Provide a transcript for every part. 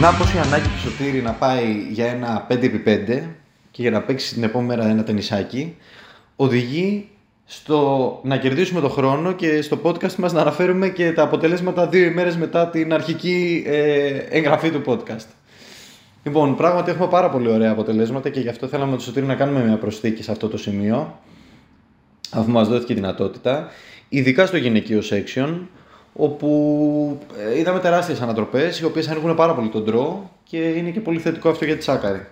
Να πως η ανάγκη του Σωτήρη να πάει για ένα 5x5 και για να παίξει την επόμενη μέρα ένα ταινισάκι οδηγεί στο να κερδίσουμε το χρόνο και στο podcast μας να αναφέρουμε και τα αποτελέσματα δύο ημέρες μετά την αρχική ε, εγγραφή του podcast. Λοιπόν, πράγματι έχουμε πάρα πολύ ωραία αποτελέσματα και γι' αυτό θέλαμε το Σωτήρη να κάνουμε μια προσθήκη σε αυτό το σημείο αφού μας δόθηκε δυνατότητα ειδικά στο γυναικείο section όπου ε, είδαμε τεράστιες ανατροπές οι οποίες ανοίγουν πάρα πολύ τον τρό και είναι και πολύ θετικό αυτό για τη Σάκαρη.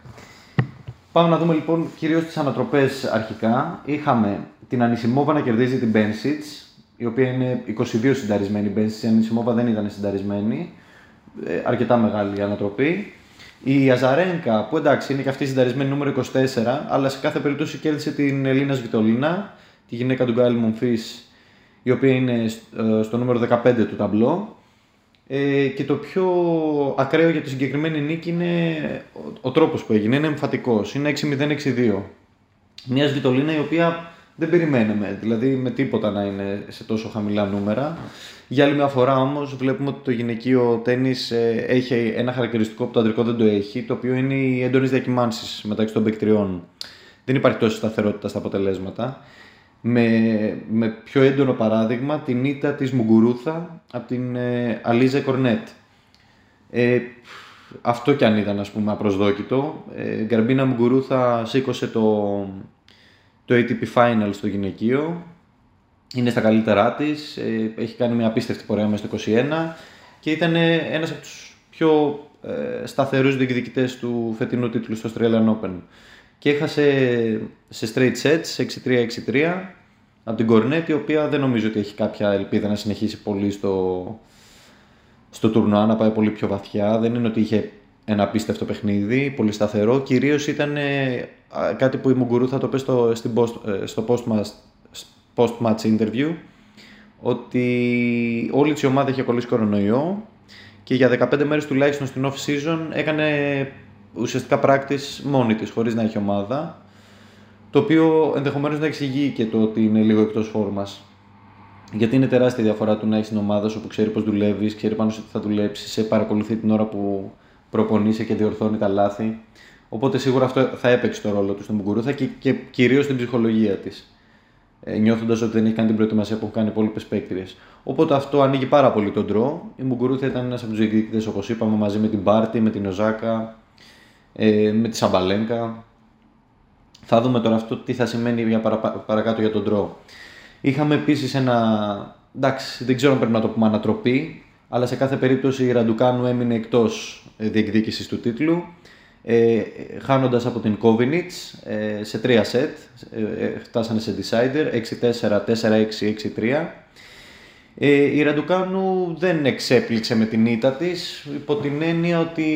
Πάμε να δούμε λοιπόν κυρίως τις ανατροπές αρχικά. Είχαμε την Ανισιμόβα να κερδίζει την Μπένσιτς, η οποία είναι 22 συνταρισμένη Μπένσιτς, η Ανισιμόβα δεν ήταν συνταρισμένη, ε, αρκετά μεγάλη ανατροπή. Η Αζαρένκα, που εντάξει είναι και αυτή συνταρισμένη νούμερο 24, αλλά σε κάθε περίπτωση κέρδισε την Ελίνα Σβιτολίνα, τη γυναίκα του Γκάιλ Μομφής, η οποία είναι ε, στο νούμερο 15 του ταμπλό. Ε, και το πιο ακραίο για τη συγκεκριμένη νίκη είναι ο, ο τρόπος που έγινε, είναι εμφατικός, είναι 6-0-6-2. Μια Σβιτολίνα η οποία δεν περιμένουμε, δηλαδή με τίποτα να είναι σε τόσο χαμηλά νούμερα. Για άλλη μια φορά όμως βλέπουμε ότι το γυναικείο τέννη ε, έχει ένα χαρακτηριστικό που το αντρικό δεν το έχει, το οποίο είναι οι έντονε διακυμάνσει μεταξύ των παικτριών. Δεν υπάρχει τόση σταθερότητα στα αποτελέσματα. Με, με πιο έντονο παράδειγμα την ήττα της Μουγκουρούθα από την ε, Αλίζα Κορνέτ. Ε, αυτό κι αν ήταν ας πούμε απροσδόκητο. Ε, Γκαρμπίνα Μουγκουρούθα σήκωσε το, το ATP Final στο γυναικείο. Είναι στα καλύτερά της. Ε, έχει κάνει μια απίστευτη πορεία μέσα στο 21 και ήταν ένας από τους πιο ε, σταθερούς διεκδικητές του φετινού τίτλου στο Australian Open. Και έχασε σε straight sets 6-3-6-3 από την Κορνέτ, η οποία δεν νομίζω ότι έχει κάποια ελπίδα να συνεχίσει πολύ στο, στο τουρνουά, να πάει πολύ πιο βαθιά. Δεν είναι ότι είχε ένα απίστευτο παιχνίδι, πολύ σταθερό. Κυρίως ήταν κάτι που η Μουγκουρού θα το πει στο, post, ε, στο post-match interview, ότι όλη η ομάδα είχε κολλήσει κορονοϊό και για 15 μέρες τουλάχιστον στην off-season έκανε ουσιαστικά practice μόνη της, χωρίς να έχει ομάδα, το οποίο ενδεχομένως να εξηγεί και το ότι είναι λίγο εκτός φόρμας. Γιατί είναι τεράστια διαφορά του να έχεις την ομάδα σου που ξέρει πώς δουλεύεις, ξέρει πάνω σε τι θα δουλέψεις, σε παρακολουθεί την ώρα που προπονείσαι και διορθώνει τα λάθη. Οπότε σίγουρα αυτό θα έπαιξε το ρόλο του στην Μουγκουρούθα και, και κυρίως στην ψυχολογία της. Ε, Νιώθοντας ότι δεν έχει κάνει την προετοιμασία που έχουν κάνει οι υπόλοιπες παίκτριες. Οπότε αυτό ανοίγει πάρα πολύ τον τρό. Η Μουγκουρούθα ήταν ένας από τους διεκδικητές, όπως είπαμε, μαζί με την Πάρτι, με την Οζάκα, ε, με τη Σαμπαλένκα. Θα δούμε τώρα αυτό τι θα σημαίνει για παρα, παρακάτω για τον τρό. Είχαμε επίσης ένα. Εντάξει, δεν ξέρω αν πρέπει να το πούμε ανατροπή, αλλά σε κάθε περίπτωση η Ραντουκάνου έμεινε εκτός ε, διεκδίκησης του τίτλου ε, χάνοντας από την Κόβινιτς ε, σε τρία σετ, ε, ε, φτάσανε σε decider, 6-4, 4-6, 6-3. Ε, η Ραντουκάνου δεν εξέπληξε με την ήττα της, υπό την έννοια ότι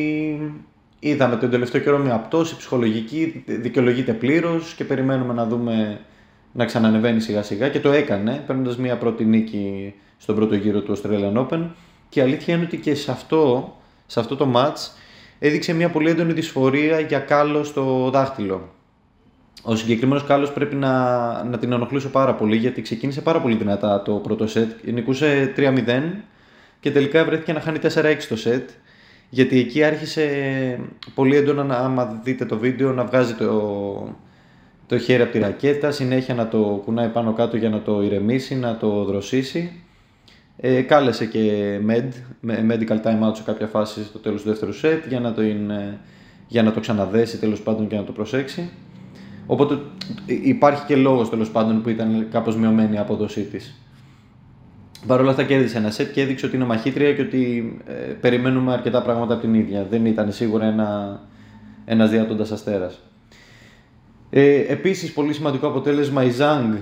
είδαμε τον τελευταίο καιρό μια πτώση ψυχολογική, δικαιολογείται πλήρως και περιμένουμε να δούμε να ξανανεβαίνει σιγά σιγά και το έκανε παίρνοντας μια πρώτη νίκη στον πρώτο γύρο του Australian Open και η αλήθεια είναι ότι και σε αυτό, σε αυτό το match έδειξε μια πολύ έντονη δυσφορία για κάλο στο δάχτυλο. Ο συγκεκριμένος κάλο πρέπει να, να την ενοχλούσε πάρα πολύ γιατί ξεκίνησε πάρα πολύ δυνατά το πρώτο σετ. Νικούσε 3-0 και τελικά βρέθηκε να χάνει 4-6 το σετ. Γιατί εκεί άρχισε πολύ έντονα, να, άμα δείτε το βίντεο, να βγάζει το, το χέρι από τη ρακέτα, συνέχεια να το κουνάει πάνω κάτω για να το ηρεμήσει, να το δροσίσει. Ε, κάλεσε και med, medical time out σε κάποια φάση στο τέλος του δεύτερου set για να το, είναι, για να το ξαναδέσει τέλος πάντων και να το προσέξει. Οπότε υπάρχει και λόγος τέλος πάντων που ήταν κάπως μειωμένη η απόδοσή της. Παρ' όλα αυτά κέρδισε ένα set και έδειξε ότι είναι μαχήτρια και ότι ε, περιμένουμε αρκετά πράγματα από την ίδια. Δεν ήταν σίγουρα ένα, ένας διάτοντας αστέρας. Ε, επίσης πολύ σημαντικό αποτέλεσμα η Zhang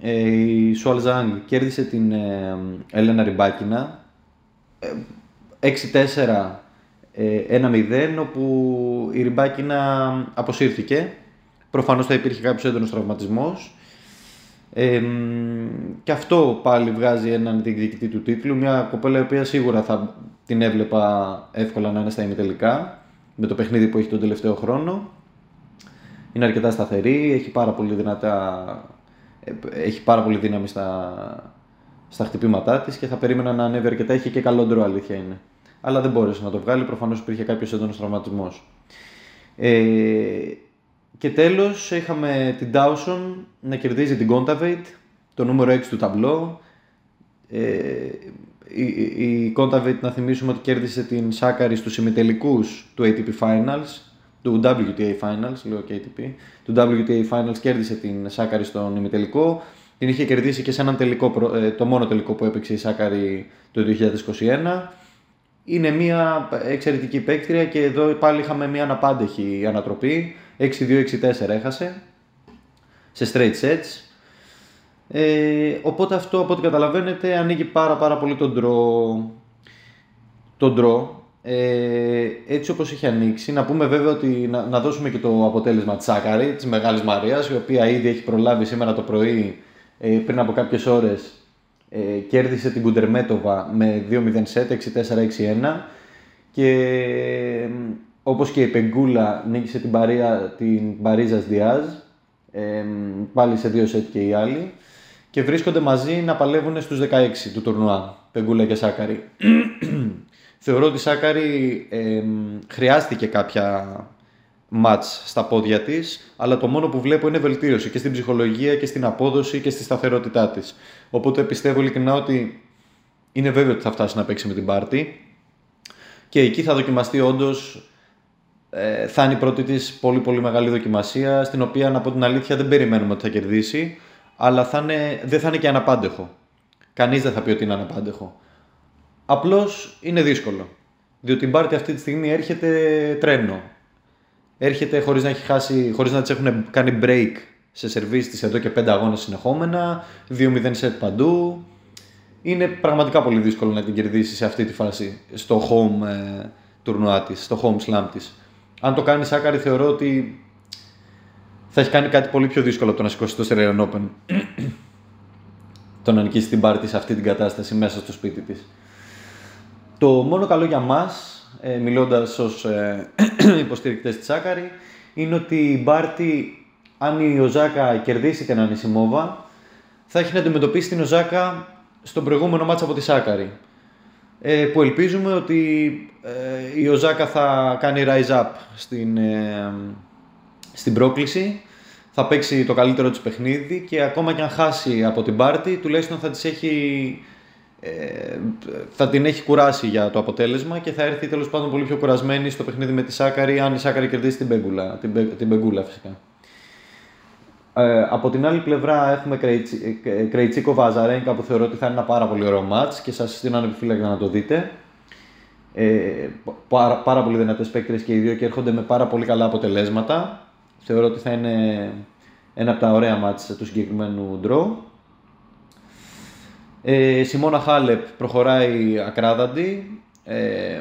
ε, η Σουαλζάνγκ κέρδισε την ε, Έλενα Ριμπάκινα 6-4 1-0 όπου η Ριμπάκινα αποσύρθηκε προφανώς θα υπήρχε κάποιος έντονος τραυματισμός ε, και αυτό πάλι βγάζει έναν διεκδικητή του τίτλου μια κοπέλα η οποία σίγουρα θα την έβλεπα εύκολα να είναι στα ημιτελικά με το παιχνίδι που έχει τον τελευταίο χρόνο είναι αρκετά σταθερή, έχει πάρα πολύ δυνατά έχει πάρα πολύ δύναμη στα, στα χτυπήματά της και θα περίμενα να ανέβει αρκετά. Έχει και καλό ντρό, αλήθεια είναι. αλλά δεν μπόρεσε να το βγάλει. Προφανώς υπήρχε κάποιος έντονος τραυματισμός. Ε, και τέλος είχαμε την Dawson να κερδίζει την Contavate, το νούμερο 6 του ταμπλό. Ε, η, η Contavate να θυμίσουμε ότι κέρδισε την Σάκαρη στους ημιτελικούς του ATP Finals, του WTA Finals, λέω και ATP, του WTA Finals κέρδισε την Σάκαρη στον ημιτελικό. Την είχε κερδίσει και σε έναν τελικό, ε, το μόνο τελικό που έπαιξε η Σάκαρη το 2021. Είναι μια εξαιρετική παίκτρια και εδώ πάλι είχαμε μια αναπάντεχη ανατροπή. 6-2-6-4 έχασε σε straight sets. Ε, οπότε αυτό από ό,τι καταλαβαίνετε ανοίγει πάρα πάρα πολύ τον draw. Τον draw. Ε, έτσι όπως έχει ανοίξει. Να πούμε βέβαια ότι να, να δώσουμε και το αποτέλεσμα της Σάκαρη, της Μεγάλης Μαρίας, η οποία ήδη έχει προλάβει σήμερα το πρωί ε, πριν από κάποιες ώρες ε, κέρδισε την Κουντερμέτοβα με 2-0 σετ, 6-4-6-1 και όπως και η Πεγκούλα νίκησε την, Παρία, την Παρίζας Διάζ. Ε, πάλι σε δύο σετ και οι άλλοι. Και βρίσκονται μαζί να παλεύουν στους 16 του τουρνουά, Πεγκούλα και Σάκαρη. Θεωρώ ότι η Σάκαρη ε, χρειάστηκε κάποια μάτς στα πόδια της, αλλά το μόνο που βλέπω είναι βελτίωση και στην ψυχολογία και στην απόδοση και στη σταθερότητά της. Οπότε πιστεύω ειλικρινά ότι είναι βέβαιο ότι θα φτάσει να παίξει με την Πάρτη και εκεί θα δοκιμαστεί όντως. Ε, θα είναι η πρώτη της πολύ πολύ μεγάλη δοκιμασία στην οποία να πω την αλήθεια δεν περιμένουμε ότι θα κερδίσει αλλά θα είναι, δεν θα είναι και αναπάντεχο. Κανείς δεν θα πει ότι είναι αναπάντεχο. Απλώς είναι δύσκολο. Διότι η Μπάρτι αυτή τη στιγμή έρχεται τρένο. Έρχεται χωρίς να, έχει χάσει, χωρίς να της έχουν κάνει break σε σερβίς της εδώ και πέντε αγώνες συνεχόμενα, 2-0 set παντού. Είναι πραγματικά πολύ δύσκολο να την κερδίσεις σε αυτή τη φάση, στο home ε, τουρνουά της, στο home slam της. Αν το κάνεις Σάκαρη θεωρώ ότι θα έχει κάνει κάτι πολύ πιο δύσκολο από το να σηκώσει το Australian Open. το να νικήσει την πάρτι σε αυτή την κατάσταση μέσα στο σπίτι της. Το μόνο καλό για μας, ε, μιλώντας ως ε, υποστηρικτές της Σάκαρη, είναι ότι η Μπάρτι, αν η Οζάκα κερδίσει την Ανισιμόβα, θα έχει να αντιμετωπίσει την Οζάκα στον προηγούμενο μάτσα από τη Σάκαρη. Ε, που ελπίζουμε ότι ε, η Οζάκα θα κάνει rise up στην, ε, στην πρόκληση θα παίξει το καλύτερο της παιχνίδι και ακόμα και αν χάσει από την πάρτη τουλάχιστον θα, της έχει, ε, θα την έχει κουράσει για το αποτέλεσμα και θα έρθει τέλος πάντων πολύ πιο κουρασμένη στο παιχνίδι με τη Σάκαρη αν η Σάκαρη κερδίσει την Μπέγκουλα, την, την Μπέγκουλα φυσικά. Ε, από την άλλη πλευρά έχουμε Κρεϊτσίκο Βαζαρέγκα που θεωρώ ότι θα είναι ένα πάρα πολύ ωραίο μάτς και σας συστήνω ανεπιφύλακτα να το δείτε. Ε, πάρα, πάρα πολύ δυνατές παίκτες και οι δύο και έρχονται με πάρα πολύ καλά αποτελέσματα. Θεωρώ ότι θα είναι ένα από τα ωραία μάτια του συγκεκριμένου ντρό. Ε, Σιμώνα Χάλεπ προχωράει ακράδαντη ε,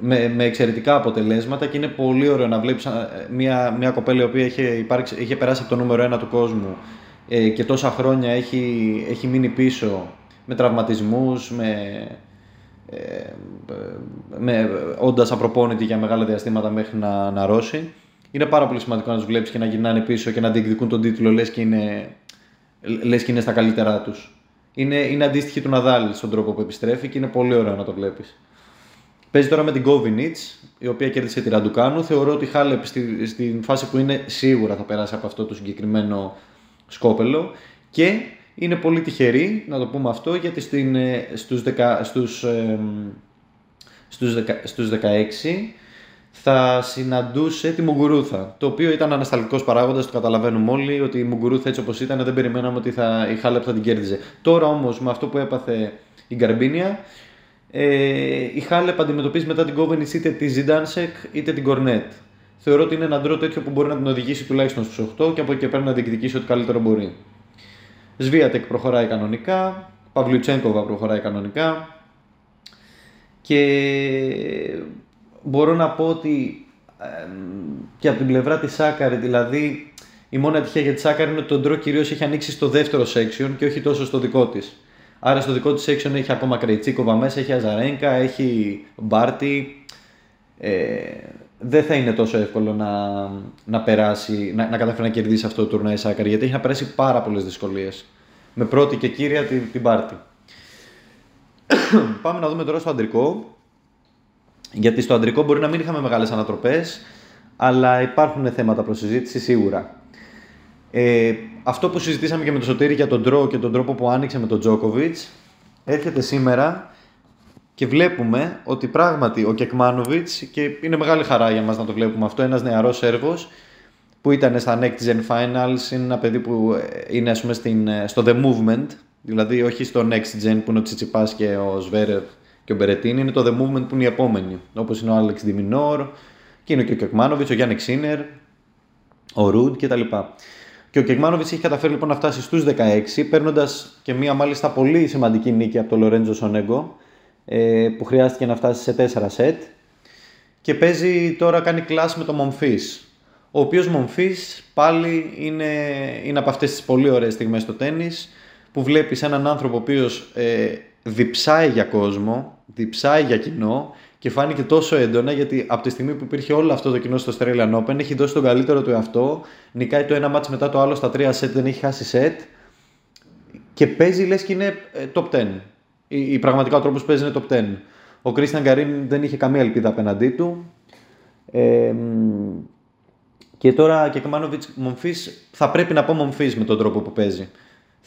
με, με εξαιρετικά αποτελέσματα και είναι πολύ ωραίο να βλέπεις ε, μια, μια κοπέλα η οποία είχε, υπάρξει, είχε περάσει από το νούμερο 1 του κόσμου ε, και τόσα χρόνια έχει, έχει μείνει πίσω με τραυματισμούς, με, ε, με, όντας απροπόνητη για μεγάλα διαστήματα μέχρι να, να ρώσει είναι πάρα πολύ σημαντικό να τους βλέπεις και να γυρνάνε πίσω και να διεκδικούν τον τίτλο λες και, είναι, λες και είναι στα καλύτερά τους. Είναι, είναι αντίστοιχη του Ναδάλ στον τρόπο που επιστρέφει και είναι πολύ ωραίο να το βλέπεις. Παίζει τώρα με την Γκόβινιτ, η οποία κέρδισε τη Ραντουκάνου. Θεωρώ ότι η Χάλεπ στη, στην φάση που είναι σίγουρα θα περάσει από αυτό το συγκεκριμένο σκόπελο και είναι πολύ τυχερή, να το πούμε αυτό, γιατί στην, ε, στους, δεκα, στους, ε, στους, δεκα, στους 16 θα συναντούσε τη Μουγκουρούθα. Το οποίο ήταν ανασταλτικός παράγοντας, το καταλαβαίνουμε όλοι, ότι η Μουγκουρούθα έτσι όπως ήταν δεν περιμέναμε ότι θα, η Χάλεπ θα την κέρδιζε. Τώρα όμως με αυτό που έπαθε η Γκαρμπίνια, ε, η Χάλεπ αντιμετωπίζει μετά την Κόβενη είτε τη Ζιντάνσεκ είτε την Κορνέτ. Θεωρώ ότι είναι ένα ντρό τέτοιο που μπορεί να την οδηγήσει τουλάχιστον στους 8 και από εκεί και πέρα να διεκδικήσει ό,τι καλύτερο μπορεί. Σβίατεκ προχωράει κανονικά, Παυλουτσέγκοβα προχωράει κανονικά και μπορώ να πω ότι ε, και από την πλευρά της Σάκαρη, δηλαδή η μόνη ατυχία για τη Σάκαρη είναι ότι τον Ντρό κυρίως έχει ανοίξει στο δεύτερο section και όχι τόσο στο δικό της. Άρα στο δικό της section έχει ακόμα Κρεϊτσίκοβα μέσα, έχει Αζαρένκα, έχει Μπάρτι. Ε, δεν θα είναι τόσο εύκολο να, να περάσει, να, να καταφέρει να κερδίσει αυτό το τουρνά η Σάκαρη γιατί έχει να περάσει πάρα πολλές δυσκολίες. Με πρώτη και κύρια την, την Μπάρτι. Πάμε να δούμε τώρα στο αντρικό. Γιατί στο αντρικό μπορεί να μην είχαμε μεγάλες ανατροπές, αλλά υπάρχουν θέματα προς συζήτηση σίγουρα. Ε, αυτό που συζητήσαμε και με τον Σωτήρη για τον Τρό και τον τρόπο που άνοιξε με τον Τζόκοβιτς έρχεται σήμερα και βλέπουμε ότι πράγματι ο Κεκμάνοβιτς και είναι μεγάλη χαρά για μας να το βλέπουμε αυτό, ένας νεαρός Σέρβος που ήταν στα Next Gen Finals, είναι ένα παιδί που ε, είναι ας πούμε στην, ε, στο The Movement, δηλαδή όχι στο Next Gen που είναι ο Τσιτσιπάς και ο Σβέρευ και ο Μπερετίνη, είναι το The Movement που είναι οι επόμενοι, όπως είναι ο Άλεξ Διμινόρ και είναι και ο Κεκμάνοβιτς, ο Γιάννη Ξίνερ, ο Ρουντ κτλ. Και ο Κεκμάνοβιτς έχει καταφέρει λοιπόν να φτάσει στους 16, παίρνοντας και μία μάλιστα πολύ σημαντική νίκη από τον Λορέντζο Σονέγκο, ε, που χρειάστηκε να φτάσει σε 4 σετ. Και παίζει τώρα, κάνει κλάση με τον Μομφής. Ο οποίος Μομφής πάλι είναι, είναι από αυτές τις πολύ ωραίες στιγμές στο τέννη, που βλέπεις έναν άνθρωπο ο οποίος ε, διψάει για κόσμο, διψάει για κοινό και φάνηκε τόσο έντονα γιατί από τη στιγμή που υπήρχε όλο αυτό το κοινό στο Australian Open έχει δώσει τον καλύτερο του εαυτό. Νικάει το ένα μάτς μετά το άλλο στα τρία σετ, δεν έχει χάσει σετ. Και παίζει λες και είναι ε, top 10. Η, η πραγματικά ο τρόπος που παίζει είναι top 10. Ο Κρίστιαν Γκαρίν δεν είχε καμία ελπίδα απέναντί του. Ε, και τώρα και Κεκμάνοβιτς Μομφής, θα πρέπει να πω Μομφής με τον τρόπο που παίζει.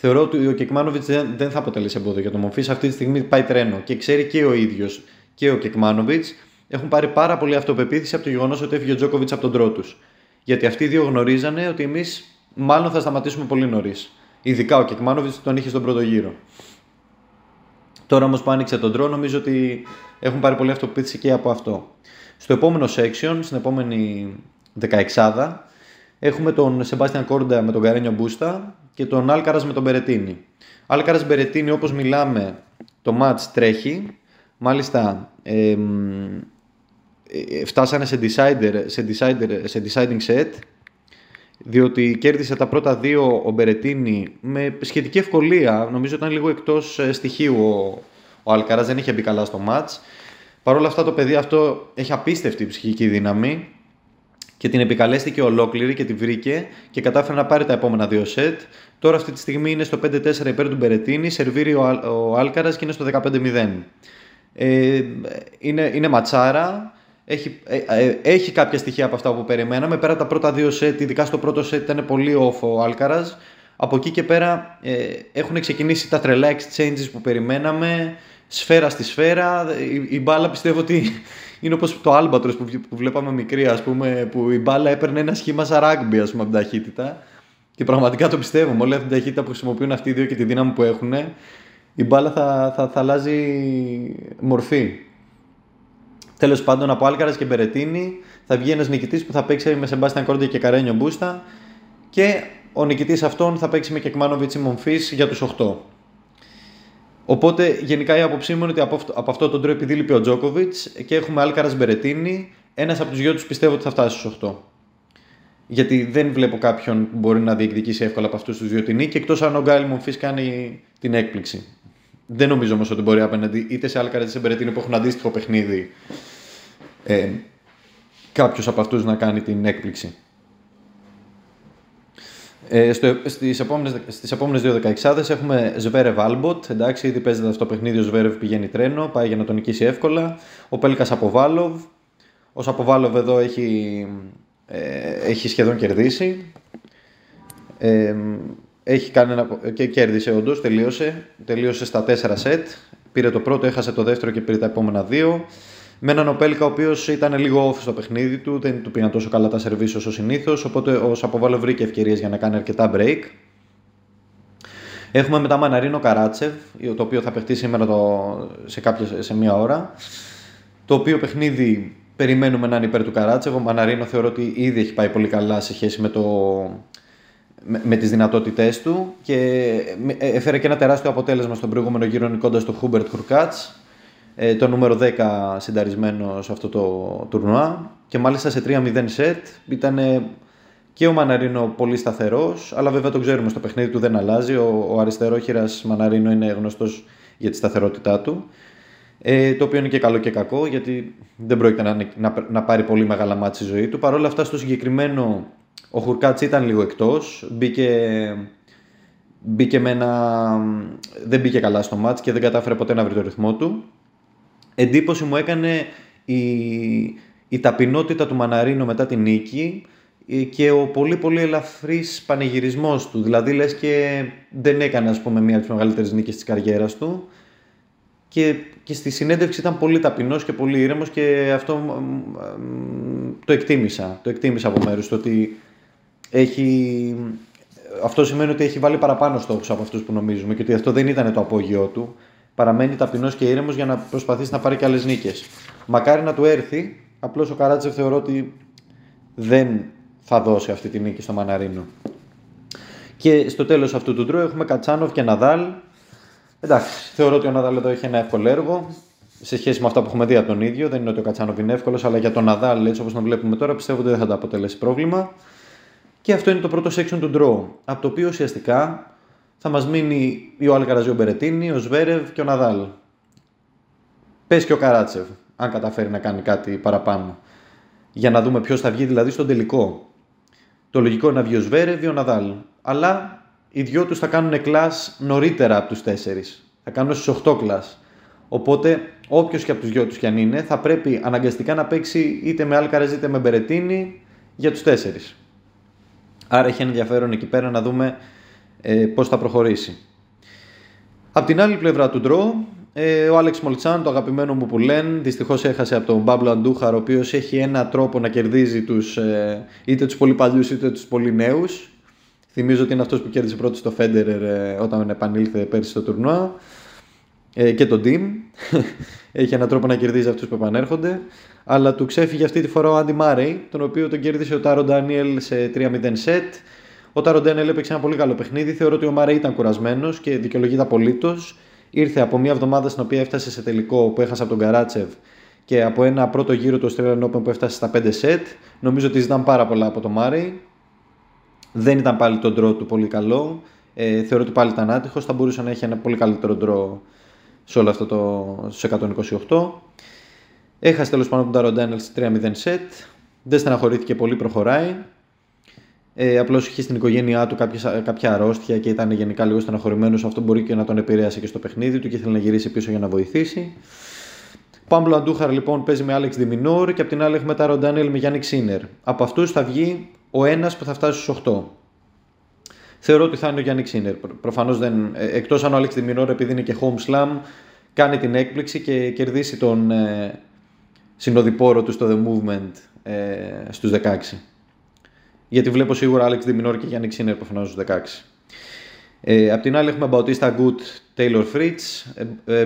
Θεωρώ ότι ο Κεκμάνοβιτς δεν, δεν θα αποτελέσει εμπόδιο για τον Μομφής. Αυτή τη στιγμή πάει τρένο και ξέρει και ο ίδιος και ο Κεκμάνοβιτς έχουν πάρει πάρα πολύ αυτοπεποίθηση από το γεγονός ότι έφυγε ο Τζόκοβιτς από τον τρό τους. Γιατί αυτοί οι δύο γνωρίζανε ότι εμείς μάλλον θα σταματήσουμε πολύ νωρίς. Ειδικά ο Κεκμάνοβιτς τον είχε στον πρώτο γύρο. Τώρα όμως που άνοιξε τον τρό, νομίζω ότι έχουν πάρει πολύ αυτοπεποίθηση και από αυτό. Στο επόμενο section, στην επόμενη 16 έχουμε τον Σεμπάστιαν Κόρντα με τον Καρένιο Μπούστα και τον Άλκαρας με τον Μπερετίνη. Άλκαρας Μπερετίνη, όπως μιλάμε, το match τρέχει Μάλιστα, ε, φτάσανε σε, decider, σε, decider, σε deciding set διότι κέρδισε τα πρώτα δύο ο Μπερετίνη με σχετική ευκολία. Νομίζω ήταν λίγο εκτός ε, στοιχείου ο, ο Αλκαράς, δεν είχε μπει καλά στο μάτς. Παρ' όλα αυτά το παιδί αυτό έχει απίστευτη ψυχική δύναμη και την επικαλέστηκε ολόκληρη και τη βρήκε και κατάφερε να πάρει τα επόμενα δύο σετ. Τώρα αυτή τη στιγμή είναι στο 5-4 υπέρ του Μπερετίνη, σερβίρει ο, ο Άλκαρας και είναι στο 15-0. Ε, είναι, είναι ματσάρα. Έχει, ε, ε, έχει κάποια στοιχεία από αυτά που περιμέναμε. Πέρα τα πρώτα δύο σετ, ειδικά στο πρώτο σετ ήταν πολύ off ο Άλκαρας. Από εκεί και πέρα ε, έχουν ξεκινήσει τα τρελά exchanges που περιμέναμε. Σφαίρα στη σφαίρα. Η, η μπάλα πιστεύω ότι είναι όπως το Albatros που, που βλέπαμε μικρή, ας πούμε, που η μπάλα έπαιρνε ένα σχήμα σαν rugby, ας πούμε, από την ταχύτητα. Και πραγματικά το πιστεύω. Με όλη αυτή την ταχύτητα που χρησιμοποιούν αυτοί οι δύο και τη δύναμη που έχουν, η μπάλα θα, θα, θα αλλάζει μορφή. Τέλος πάντων, από Άλκαρας και Μπερετίνη θα βγει ένας νικητής που θα παίξει με Σεμπάστιαν Κόρντια και Καρένιο Μπούστα και ο νικητής αυτών θα παίξει με Κεκμάνοβιτς ή Μομφής για τους 8. Οπότε γενικά η άποψή μου είναι ότι από αυτό, από αυτό τον τρόπο επειδή λείπει ο Τζόκοβιτς και έχουμε Άλκαρας Μπερετίνη, ένας από τους δυο τους πιστεύω ότι θα φτάσει στους 8. Γιατί δεν βλέπω κάποιον που μπορεί να διεκδικήσει εύκολα από αυτούς τους δύο την νίκη εκτός αν ο Γκαέλ Μονφίς κάνει την έκπληξη. Δεν νομίζω όμως ότι μπορεί απέναντι είτε σε Αλκαράθ είτε σε Μπερετίνι που έχουν αντίστοιχο παιχνίδι ε, κάποιος από αυτούς να κάνει την έκπληξη. Ε, στο, στις, επόμενες, στις επόμενες δύο δεκαεξάδες έχουμε Ζβέρευ Άλμποτ, εντάξει, ήδη παίζεται αυτό το παιχνίδι, ο Ζβέρευ πηγαίνει τρένο, πάει για να τον νικήσει εύκολα. Ο Πέλκας Αποβάλοβ, ο Σαποβάλοβ εδώ έχει, ε, έχει σχεδόν κερδίσει. Ε, έχει κάνει ένα... και κέρδισε όντως, τελείωσε. Τελείωσε στα 4 σετ. Πήρε το πρώτο, έχασε το δεύτερο και πήρε τα επόμενα δύο. Με έναν Οπέλκα ο οποίος ήταν λίγο off στο παιχνίδι του, δεν του πήγαν τόσο καλά τα σερβίς όσο συνήθως. Οπότε ο Σαποβάλο βρήκε ευκαιρίες για να κάνει αρκετά break. Έχουμε μετά Μαναρίνο Καράτσεβ, το οποίο θα παιχτεί σήμερα το... σε, κάποια... σε μία ώρα. Το οποίο παιχνίδι περιμένουμε να είναι υπέρ του Καράτσεβ. Ο Μαναρίνο θεωρώ ότι ήδη έχει πάει πολύ καλά σε σχέση με το με, με τις δυνατότητές του και ε, έφερε και ένα τεράστιο αποτέλεσμα στον προηγούμενο γύρο νικώντας τον Χούμπερτ Χουρκάτς ε, το νούμερο 10 συνταρισμένο σε αυτό το τουρνουά και μάλιστα σε 3-0 σετ ήταν και ο Μαναρίνο πολύ σταθερός αλλά βέβαια το ξέρουμε στο παιχνίδι του δεν αλλάζει ο, ο αριστερόχειρας Μαναρίνο είναι γνωστός για τη σταθερότητά του ε, το οποίο είναι και καλό και κακό γιατί δεν πρόκειται να, να, να πάρει πολύ μεγάλα μάτια στη ζωή του. Παρ' όλα αυτά στο συγκεκριμένο ο Χουρκάτς ήταν λίγο εκτός, μπήκε, μπήκε με ένα... δεν μπήκε καλά στο μάτς και δεν κατάφερε ποτέ να βρει το ρυθμό του. Εντύπωση μου έκανε η, η ταπεινότητα του Μαναρίνο μετά την νίκη και ο πολύ πολύ ελαφρύς πανηγυρισμός του. Δηλαδή λες και δεν έκανε ας πούμε μία από τις μεγαλύτερες νίκες της καριέρας του και, και στη συνέντευξη ήταν πολύ ταπεινός και πολύ ήρεμος και αυτό το εκτίμησα. Το εκτίμησα από μέρους του ότι έχει, αυτό σημαίνει ότι έχει βάλει παραπάνω στόχους από αυτούς που νομίζουμε και ότι αυτό δεν ήταν το απόγειό του. Παραμένει ταπεινός και ήρεμος για να προσπαθήσει να πάρει και άλλες νίκες. Μακάρι να του έρθει, απλώς ο Καράτσεφ θεωρώ ότι δεν θα δώσει αυτή τη νίκη στο Μαναρίνο. Και στο τέλος αυτού του τρού έχουμε Κατσάνοφ και Ναδάλ. Εντάξει, θεωρώ ότι ο Ναδάλ εδώ έχει ένα εύκολο έργο σε σχέση με αυτά που έχουμε δει από τον ίδιο. Δεν είναι ότι ο Κατσάνοφ είναι εύκολος, αλλά για τον Ναδάλ, έτσι όπως τον βλέπουμε τώρα, πιστεύω ότι δεν θα το αποτελέσει πρόβλημα. Και αυτό είναι το πρώτο section του draw, από το οποίο ουσιαστικά θα μας μείνει ο Αλκαραζιό Μπερετίνη, ο Σβέρευ και ο Ναδάλ. Πες και ο Καράτσεβ, αν καταφέρει να κάνει κάτι παραπάνω. Για να δούμε ποιος θα βγει δηλαδή στον τελικό. Το λογικό είναι να βγει ο Σβέρεβ ή ο Ναδάλ. Αλλά οι δυο τους θα κάνουν κλάσ νωρίτερα από τους τέσσερις. Θα κάνουν στου 8 κλάσ. Οπότε, όποιος και από τους δυο τους κι αν είναι, θα πρέπει αναγκαστικά να παίξει είτε με Άλκαρε είτε με Μπερετίνη για τους τέσσερις. Άρα έχει ενδιαφέρον εκεί πέρα να δούμε ε, πώς θα προχωρήσει. Απ' την άλλη πλευρά του ντρό, ε, ο Άλεξ Μολτσάν, το αγαπημένο μου που λένε, δυστυχώς έχασε από τον Μπάμπλο Αντούχαρ, ο οποίος έχει ένα τρόπο να κερδίζει τους, ε, είτε τους πολύ παλιούς είτε τους πολύ νέους. Θυμίζω ότι είναι αυτός που κέρδισε πρώτος στο Φέντερερ ε, όταν επανήλθε πέρσι στο τουρνουά. Ε, και τον Team. έχει έναν τρόπο να κερδίζει αυτούς που επανέρχονται. Αλλά του ξέφυγε αυτή τη φορά ο Άντι Μάρεϊ, τον οποίο τον κέρδισε ο Τάρο Ντάνιελ σε 3-0 σετ. Ο Τάρο Ντάνιελ έπαιξε ένα πολύ καλό παιχνίδι. Θεωρώ ότι ο Μάρεϊ ήταν κουρασμένος και δικαιολογείται απολύτως ήρθε από μια εβδομάδα στην οποία έφτασε σε τελικό που έχασε από τον Καράτσεβ και από ένα πρώτο γύρο του Australian Open που έφτασε στα 5 σετ. Νομίζω ότι ζητάνε πάρα πολλά από τον Μάρεϊ. Δεν ήταν πάλι το ντρό του πολύ καλό. Ε, θεωρώ ότι πάλι ήταν άτυχος. Θα μπορούσε να έχει ένα πολύ καλύτερο ντρό σε όλο αυτό το 128. Έχασε τέλος πάντων τον Τάρο Ντάνελ σε 3-0 σετ. Δεν στεναχωρήθηκε πολύ, προχωράει. Ε, Απλώς είχε στην οικογένειά του κάποια, κάποια αρρώστια και ήταν γενικά λίγο στεναχωρημένο. Αυτό μπορεί και να τον επηρέασε και στο παιχνίδι του και ήθελε να γυρίσει πίσω για να βοηθήσει. Πάμπλο Αντούχαρ λοιπόν παίζει με Άλεξ Διμινόρ και από την άλλη έχουμε τα Ροντάνελ με Γιάννη Ξίνερ. Από αυτούς θα βγει ο ένας που θα φτάσει στους 8. Θεωρώ ότι θα είναι ο Γιάννη Ξίνερ. Προφανώς δεν. Ε, Εκτός αν ο Άλεξ Διμινόρ επειδή είναι και home slam, κάνει την έκπληξη και κερδίσει τον ε, συνοδοιπόρο του στο The Movement ε, στους 16. Γιατί βλέπω σίγουρα Άλεξ Δημινόρ και Γιάννη Ξίνερ προφανώ στους 16. Ε, απ' την άλλη έχουμε Μπαουτίστα Γκουτ, Τέιλορ Φρίτς,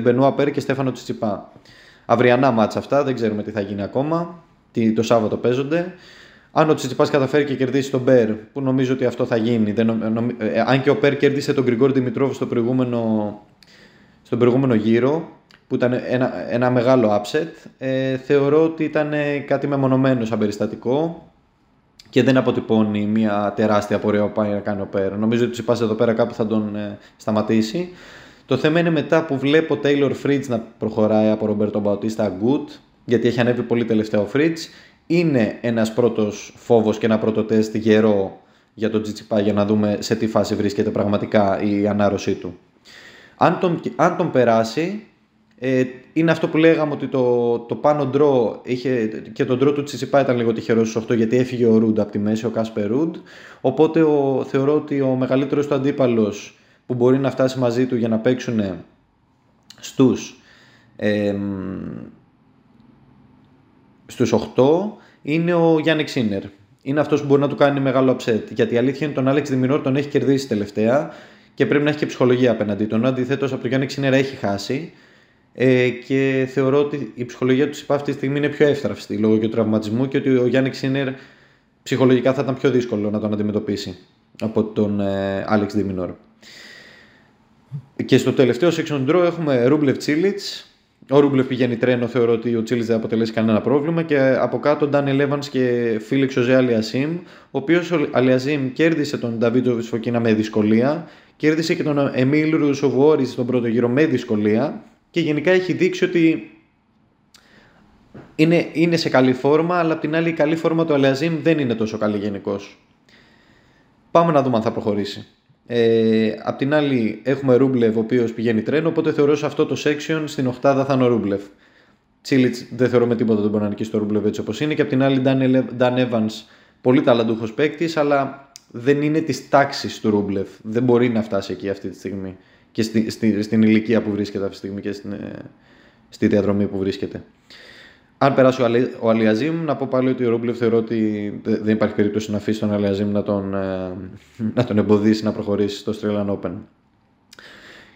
Μπενουά Πέρ και Στέφανο Τσιτσιπά. Αυριανά μάτσα αυτά, δεν ξέρουμε τι θα γίνει ακόμα. Τι, το Σάββατο παίζονται. Αν ο Τσιτσιπάς καταφέρει και κερδίσει τον Μπέρ, που νομίζω ότι αυτό θα γίνει. Δεν, νομ, ε, αν και ο Πέρ κέρδισε τον Γκριγκόρ Δημητρόβ στο προηγούμενο, στον προηγούμενο γύρο, που ήταν ένα, ένα μεγάλο upset, ε, θεωρώ ότι ήταν κάτι μεμονωμένο σαν περιστατικό και δεν αποτυπώνει μια τεράστια πορεία που πάει να κάνει ο Πέρ. Νομίζω ότι Τσιπάς εδώ πέρα κάπου θα τον ε, σταματήσει. Το θέμα είναι μετά που βλέπω Taylor Fritz να προχωράει από Ρομπέρτο Μπαουτίστα Good, γιατί έχει ανέβει πολύ τελευταία ο Fritz. Είναι ένας πρώτος φόβος και ένα πρώτο τεστ γερό για τον Τσιτσιπά για να δούμε σε τι φάση βρίσκεται πραγματικά η ανάρρωσή του. Αν τον, αν τον περάσει, ε, είναι αυτό που λέγαμε ότι το, το πάνω ντρό είχε, και το ντρό του Τσιτσιπά ήταν λίγο τυχερός στους 8 γιατί έφυγε ο Ρούντ από τη μέση, ο Κάσπερ Ρούντ. Οπότε ο, θεωρώ ότι ο μεγαλύτερος του αντίπαλος που μπορεί να φτάσει μαζί του για να παίξουν στους, ε, στους 8 είναι ο Γιάννη Ξίνερ. Είναι αυτός που μπορεί να του κάνει μεγάλο upset. Γιατί η αλήθεια είναι τον Άλεξ Δημινόρ τον έχει κερδίσει τελευταία και πρέπει να έχει και ψυχολογία απέναντί του. Αντιθέτως από τον Γιάννη Ξίνερ έχει χάσει ε, και θεωρώ ότι η ψυχολογία του ΣΥΠΑ αυτή τη στιγμή είναι πιο εύθραυστη λόγω και του τραυματισμού και ότι ο Γιάννη Ξίνερ ψυχολογικά θα ήταν πιο δύσκολο να τον αντιμετωπίσει από τον ε, Άλεξ Διμινόρ. Και στο τελευταίο section draw έχουμε Ρούμπλευ Τσίλιτς. Ο Ρούμπλευ πηγαίνει τρένο, θεωρώ ότι ο Τσίλιτς δεν αποτελέσει κανένα πρόβλημα. Και από κάτω Ντάνι Λέβανς και Φίλιξ Οζέ Αλιασίμ, ο οποίος ο Αλιασίμ κέρδισε τον Νταβίτζο Φωκίνα με δυσκολία. Κέρδισε και τον Εμίλ Ρουσοβουόρη στον πρώτο γύρο με δυσκολία και γενικά έχει δείξει ότι είναι, είναι σε καλή φόρμα, αλλά απ' την άλλη η καλή φόρμα του Αλεαζίμ δεν είναι τόσο καλή γενικώς. Πάμε να δούμε αν θα προχωρήσει. Ε, απ' την άλλη έχουμε Ρούμπλεβ ο οποίος πηγαίνει τρένο, οπότε θεωρώ σε αυτό το section στην οχτάδα θα είναι ο Ρούμπλεβ. Τσίλιτς δεν θεωρώ με τίποτα τον μπορεί να νικήσει το Ρούμπλεβ έτσι όπως είναι. Και απ' την άλλη Dan Evans, πολύ ταλαντούχος παίκτης, αλλά δεν είναι της τάξης του Ρούμπλεβ. Δεν μπορεί να φτάσει εκεί αυτή τη στιγμή. Και στη, στη, στην ηλικία που βρίσκεται αυτή τη στιγμή και στην, ε, στη διαδρομή που βρίσκεται. Αν περάσει ο Αλιαζήμ, να πω πάλι ότι ο Ρούμπλεβ θεωρώ ότι δεν υπάρχει περίπτωση να αφήσει τον Αλιαζήμ να τον, ε, να τον εμποδίσει να προχωρήσει στο Australian Open.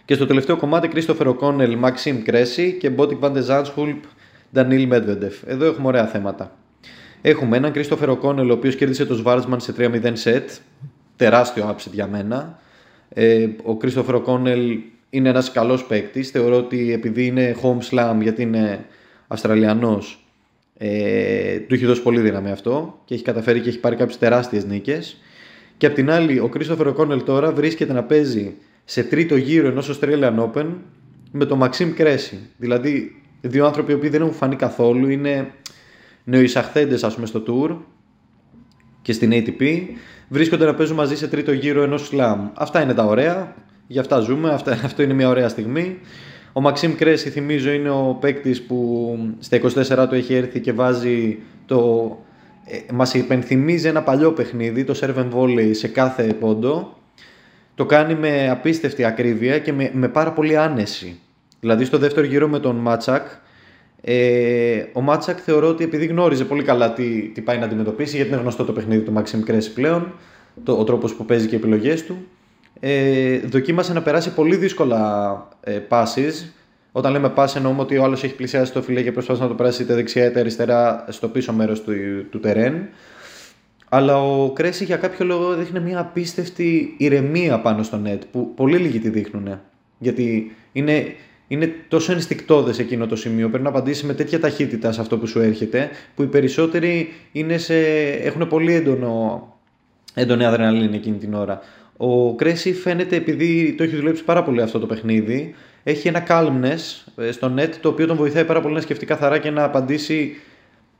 Και στο τελευταίο κομμάτι, Κρίστοφερ Οκόνελ, Μαξίμ Κρέση και Μπότικ Βαν ντε Ζάντσουλπ, Ντανίλ Μεντβέντεφ. Εδώ έχουμε ωραία θέματα. Έχουμε έναν Κρίστοφερ Οκόνελ, ο οποίος κέρδισε το Σβάρσμαν σε 3-0 σετ. Τεράστιο upset για μένα. Ε, ο Κρίστοφερ Οκόνελ είναι ένας καλός παίκτης. Θεωρώ ότι επειδή είναι home slam, γιατί είναι Αυστραλιανός, ε, του έχει δώσει πολύ δύναμη αυτό και έχει καταφέρει και έχει πάρει κάποιες τεράστιες νίκες. Και απ' την άλλη, ο Κρίστοφερ Οκόνελ τώρα βρίσκεται να παίζει σε τρίτο γύρο ενός Australian Open με τον Μαξίμ Κρέση. Δηλαδή, δύο άνθρωποι που δεν έχουν φανεί καθόλου, είναι νεοεισαχθέντες, ας πούμε, στο Tour και στην ATP, βρίσκονται να παίζουν μαζί σε τρίτο γύρο ενός slam. Αυτά είναι τα ωραία, γι' αυτά ζούμε, αυτά, αυτό είναι μια ωραία στιγμή. Ο Μαξίμ Κρέση, θυμίζω, είναι ο παίκτης που στα 24 του έχει έρθει και βάζει το. Ε, μας υπενθυμίζει ένα παλιό παιχνίδι, το serve and volley σε κάθε πόντο. Το κάνει με απίστευτη ακρίβεια και με, με πάρα πολύ άνεση. Δηλαδή στο δεύτερο γύρο με τον Μάτσακ, ε, ο Μάτσακ θεωρώ ότι επειδή γνώριζε πολύ καλά τι, τι πάει να αντιμετωπίσει, γιατί είναι γνωστό το παιχνίδι του Μαξίμ Κρέση πλέον, το, ο τρόπος που παίζει και οι επιλογές του, ε, δοκίμασε να περάσει πολύ δύσκολα ε, passes. Όταν λέμε pass εννοούμε ότι ο άλλος έχει πλησιάσει το φιλέ και προσπαθεί να το περάσει είτε δεξιά είτε αριστερά στο πίσω μέρος του, του τερέν. Αλλά ο Κρέση για κάποιο λόγο δείχνει μια απίστευτη ηρεμία πάνω στο net που πολύ λίγοι τη δείχνουν. Γιατί είναι, είναι τόσο ενστικτόδε εκείνο το σημείο. Πρέπει να απαντήσει με τέτοια ταχύτητα σε αυτό που σου έρχεται, που οι περισσότεροι είναι σε, έχουν πολύ έντονο, έντονη αδρεναλίνη εκείνη την ώρα. Ο Κρέση φαίνεται επειδή το έχει δουλέψει πάρα πολύ αυτό το παιχνίδι, έχει ένα calmness ε, στο net το οποίο τον βοηθάει πάρα πολύ να σκεφτεί καθαρά και να απαντήσει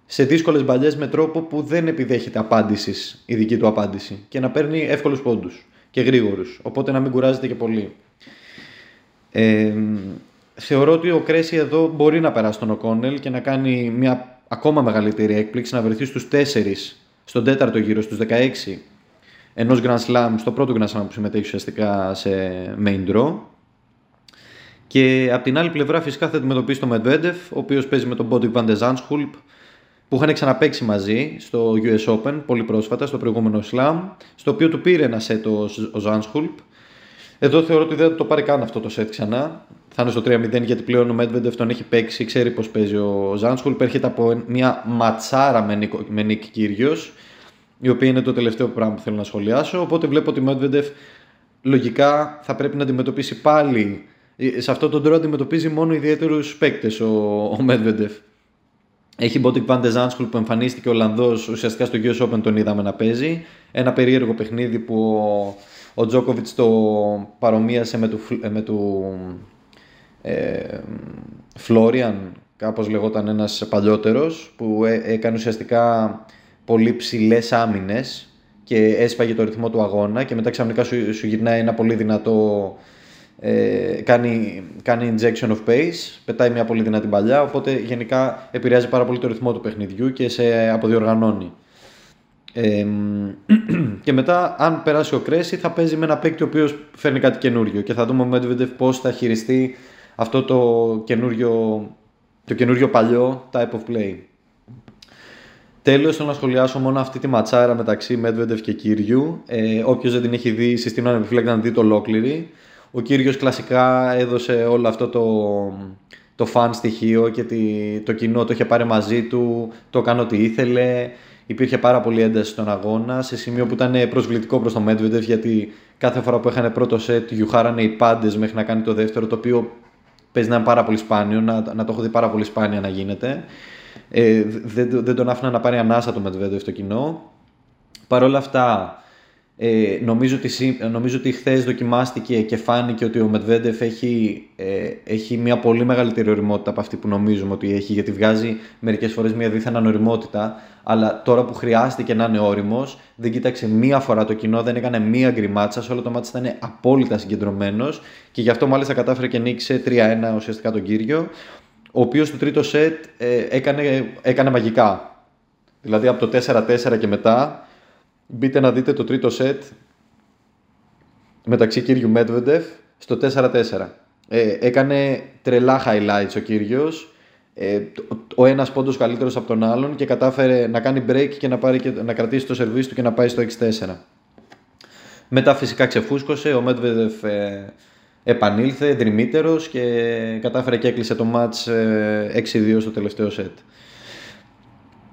σε δύσκολες μπαλιές με τρόπο που δεν επιδέχεται απάντησης η δική του απάντηση και να παίρνει εύκολους πόντους και γρήγορους. Οπότε να μην κουράζεται και πολύ. Ε, θεωρώ ότι ο Κρέση εδώ μπορεί να περάσει τον Οκόνελ και να κάνει μια ακόμα μεγαλύτερη έκπληξη, να βρεθεί στους 4, στον τέταρτο γύρο, στους 16 ενός Grand Slam, στο πρώτο Grand Slam που συμμετέχει ουσιαστικά σε main draw. Και από την άλλη πλευρά φυσικά θα αντιμετωπίσει τον Medvedev, ο οποίος παίζει με τον Bodik van de Zandschulp, που είχαν ξαναπέξει μαζί στο US Open πολύ πρόσφατα, στο προηγούμενο Slam, στο οποίο του πήρε ένα set ο Zandschulp. Εδώ θεωρώ ότι δεν θα το πάρει καν αυτό το set ξανά. Θα είναι στο 3-0 γιατί πλέον ο Medvedev τον έχει παίξει, ξέρει πώς παίζει ο Ζάνσκουλπ. Έρχεται από μια ματσάρα με Νίκ Κύριος, η οποία είναι το τελευταίο πράγμα που θέλω να σχολιάσω. Οπότε βλέπω ότι ο Medvedev λογικά θα πρέπει να αντιμετωπίσει πάλι. Σε αυτό τον τρόπο αντιμετωπίζει μόνο ιδιαίτερους παίκτες ο, ο Medvedev. Έχει Botic Van de Zandschul που εμφανίστηκε ο Ολλανδός ουσιαστικά στο US Open τον είδαμε να παίζει. Ένα περίεργο παιχνίδι που ο, ο Τζόκοβιτς το παρομοίασε με του, με του ε, Φλόριαν, κάπως λεγόταν ένας παλιότερος, που ε, έκανε ουσιαστικά πολύ ψηλές άμυνες και έσπαγε το ρυθμό του αγώνα και μετά ξαφνικά σου, σου γυρνάει ένα πολύ δυνατό ε, κάνει, κάνει injection of pace, πετάει μια πολύ δυνατή παλιά, οπότε γενικά επηρεάζει πάρα πολύ το ρυθμό του παιχνιδιού και σε αποδιοργανώνει. Ε, και μετά, αν περάσει ο Κρέση, θα παίζει με ένα παίκτη ο οποίος φέρνει κάτι καινούριο και θα δούμε ο Medvedev πώς θα χειριστεί αυτό το καινούριο, το καινούριο παλιό type of play. Τέλος, θέλω να σχολιάσω μόνο αυτή τη ματσάρα μεταξύ Medvedev και Κύριου. Ε, όποιος δεν την έχει δει, συστήνω επιφυλάκτη να δει το ολόκληρη. Ο Κύριος κλασικά έδωσε όλο αυτό το, το fan στοιχείο και το κοινό το είχε πάρει μαζί του, το έκανε ό,τι ήθελε. Υπήρχε πάρα πολύ ένταση στον αγώνα, σε σημείο που ήταν προσβλητικό προς το Medvedev, γιατί κάθε φορά που είχαν πρώτο σετ γιουχάρανε οι πάντες μέχρι να κάνει το δεύτερο, το οποίο παίζει να είναι πάρα πολύ σπάνιο, να, να το έχω δει πάρα πολύ σπάνια να γίνεται. Ε, δεν, δεν τον άφηνα να πάρει ανάσα το Medvedev στο κοινό. Παρ' όλα αυτά, Ε, νομίζω, ότι, νομίζω ότι χθες δοκιμάστηκε και φάνηκε ότι ο Μετβέντεφ έχει, ε, έχει μια πολύ μεγαλύτερη οριμότητα από αυτή που νομίζουμε ότι έχει, γιατί βγάζει μερικές φορές μια δίθεν ανοριμότητα, αλλά τώρα που χρειάστηκε να είναι όριμος, δεν κοίταξε μία φορά το κοινό, δεν έκανε μία γκριμάτσα, σε όλο το μάτι ήταν απόλυτα συγκεντρωμένος και γι' αυτό μάλιστα κατάφερε και νίκησε 3-1 ουσιαστικά τον κύριο, ο οποίος στο τρίτο σετ ε, έκανε, έκανε μαγικά. Δηλαδή από το 4-4 και μετά Μπείτε να δείτε το τρίτο σετ μεταξύ Κύριου Μέτβεντεφ στο 4-4. Ε, έκανε τρελά highlights ο Κύριος, ε, ο ένας πόντος καλύτερος από τον άλλον και κατάφερε να κάνει break και να, πάρει και να κρατήσει το σερβίς του και να πάει στο 6-4. Μετά φυσικά ξεφούσκωσε, ο Μέτβεντεφ ε, επανήλθε δρυμύτερος και κατάφερε και έκλεισε το match 6-2 στο τελευταίο σετ.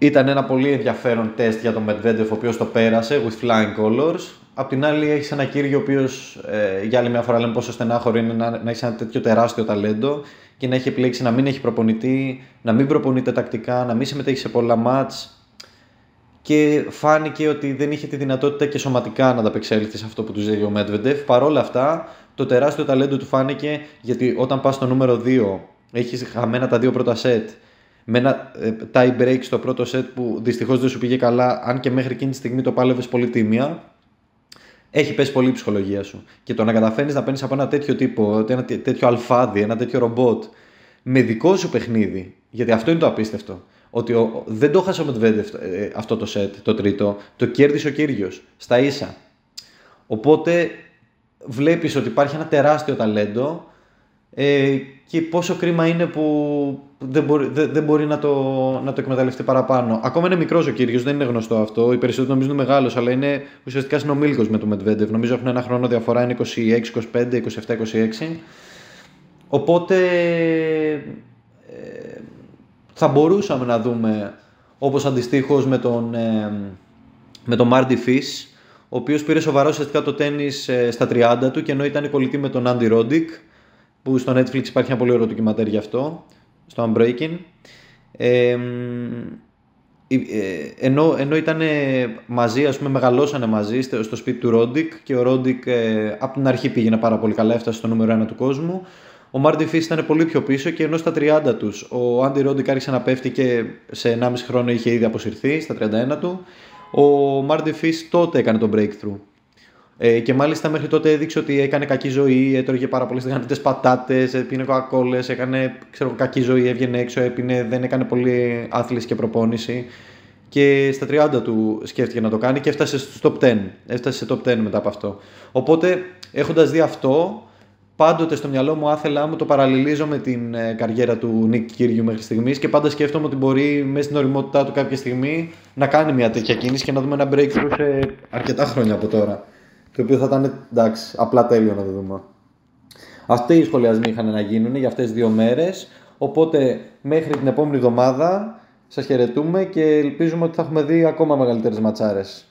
Ήταν ένα πολύ ενδιαφέρον τεστ για τον Medvedev, ο οποίος το πέρασε with flying colors. Απ' την άλλη, έχεις ένα κύριο ο οποίος ε, για άλλη μια φορά λέμε πόσο στενάχωρο είναι να, να έχεις ένα τέτοιο τεράστιο ταλέντο και να έχει επιλέξει να μην έχει προπονητή, να μην προπονείται τακτικά, να μην συμμετέχει σε πολλά μάτς και φάνηκε ότι δεν είχε τη δυνατότητα και σωματικά να ανταπεξέλθει σε αυτό που του ζήτησε ο Medvedev. Παρ' όλα αυτά, το τεράστιο ταλέντο του φάνηκε γιατί όταν πας στο νούμερο 2, έχεις χαμένα τα δύο πρώτα σετ με ένα ε, tie break στο πρώτο set που δυστυχώς δεν σου πήγε καλά, αν και μέχρι εκείνη τη στιγμή το πάλευες πολύ τίμια, έχει πέσει πολύ η ψυχολογία σου. Και το να καταφέρει να παίρνεις από ένα τέτοιο τύπο, ένα τέτοιο αλφάδι, ένα τέτοιο ρομπότ, με δικό σου παιχνίδι, γιατί αυτό είναι το απίστευτο. Ότι ο, δεν το χάσε ο Μετβέντεφ ε, αυτό το set, το τρίτο, το κέρδισε ο κύριος στα ίσα. Οπότε βλέπεις ότι υπάρχει ένα τεράστιο ταλέντο ε, και πόσο κρίμα είναι που δεν μπορεί, δεν, δεν μπορεί να, το, να το εκμεταλλευτεί παραπάνω. Ακόμα είναι μικρός ο κύριος, δεν είναι γνωστό αυτό. Οι περισσότεροι νομίζουν είναι μεγάλος, αλλά είναι ουσιαστικά συνομήλικος με τον Μετβέντεβ. Νομίζω έχουν ένα χρόνο διαφορά, είναι 26, 25, 27, 26. Οπότε ε, θα μπορούσαμε να δούμε όπως αντιστοίχως με τον, ε, με τον Μάρντι Φις, ο οποίος πήρε σοβαρά ουσιαστικά το τέννις ε, στα 30 του και ενώ ήταν κολλητοί με τον Άντι Ρόντικ, που στο Netflix υπάρχει ένα πολύ ωραίο ντοκιμαντέρ γι' αυτό, στο Breaking. Ε, ενώ, ενώ ήταν μαζί, ας πούμε, μεγαλώσανε μαζί στο σπίτι του Ρόντικ και ο Ρόντικ ε, από την αρχή πήγαινε πάρα πολύ καλά, έφτασε στο νούμερο 1 του κόσμου. Ο Μάρντι Φις ήταν πολύ πιο πίσω και ενώ στα 30 τους ο Άντι Ρόντικ άρχισε να πέφτει και σε 1,5 χρόνο είχε ήδη αποσυρθεί στα 31 του, ο Μάρτι Φις τότε έκανε το breakthrough. Ε, και μάλιστα μέχρι τότε έδειξε ότι έκανε κακή ζωή, έτρωγε πάρα πολλές δεγανίτε πατάτες, πίνε κοκακόλες, έκανε ξέρω, κακή ζωή, έβγαινε έξω, έπινε, δεν έκανε πολύ άθληση και προπόνηση. Και στα 30 του σκέφτηκε να το κάνει και έφτασε στο top 10. Έφτασε σε top 10 μετά από αυτό. Οπότε έχοντας δει αυτό, πάντοτε στο μυαλό μου άθελά μου το παραλληλίζω με την ε, καριέρα του Νίκ Κύριου μέχρι στιγμής και πάντα σκέφτομαι ότι μπορεί μέσα στην οριμότητά του κάποια στιγμή να κάνει μια τέτοια κίνηση και να δούμε ένα breakthrough σε αρκετά χρόνια από τώρα το οποίο θα ήταν εντάξει, απλά τέλειο να το δούμε. Αυτοί οι σχολιασμοί είχαν να γίνουν για αυτές τις δύο μέρες, οπότε μέχρι την επόμενη εβδομάδα σας χαιρετούμε και ελπίζουμε ότι θα έχουμε δει ακόμα μεγαλύτερες ματσάρες.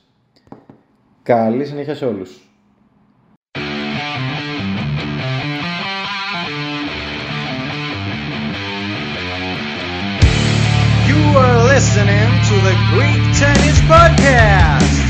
Καλή συνέχεια σε όλους. You are listening to the Greek Tennis Podcast.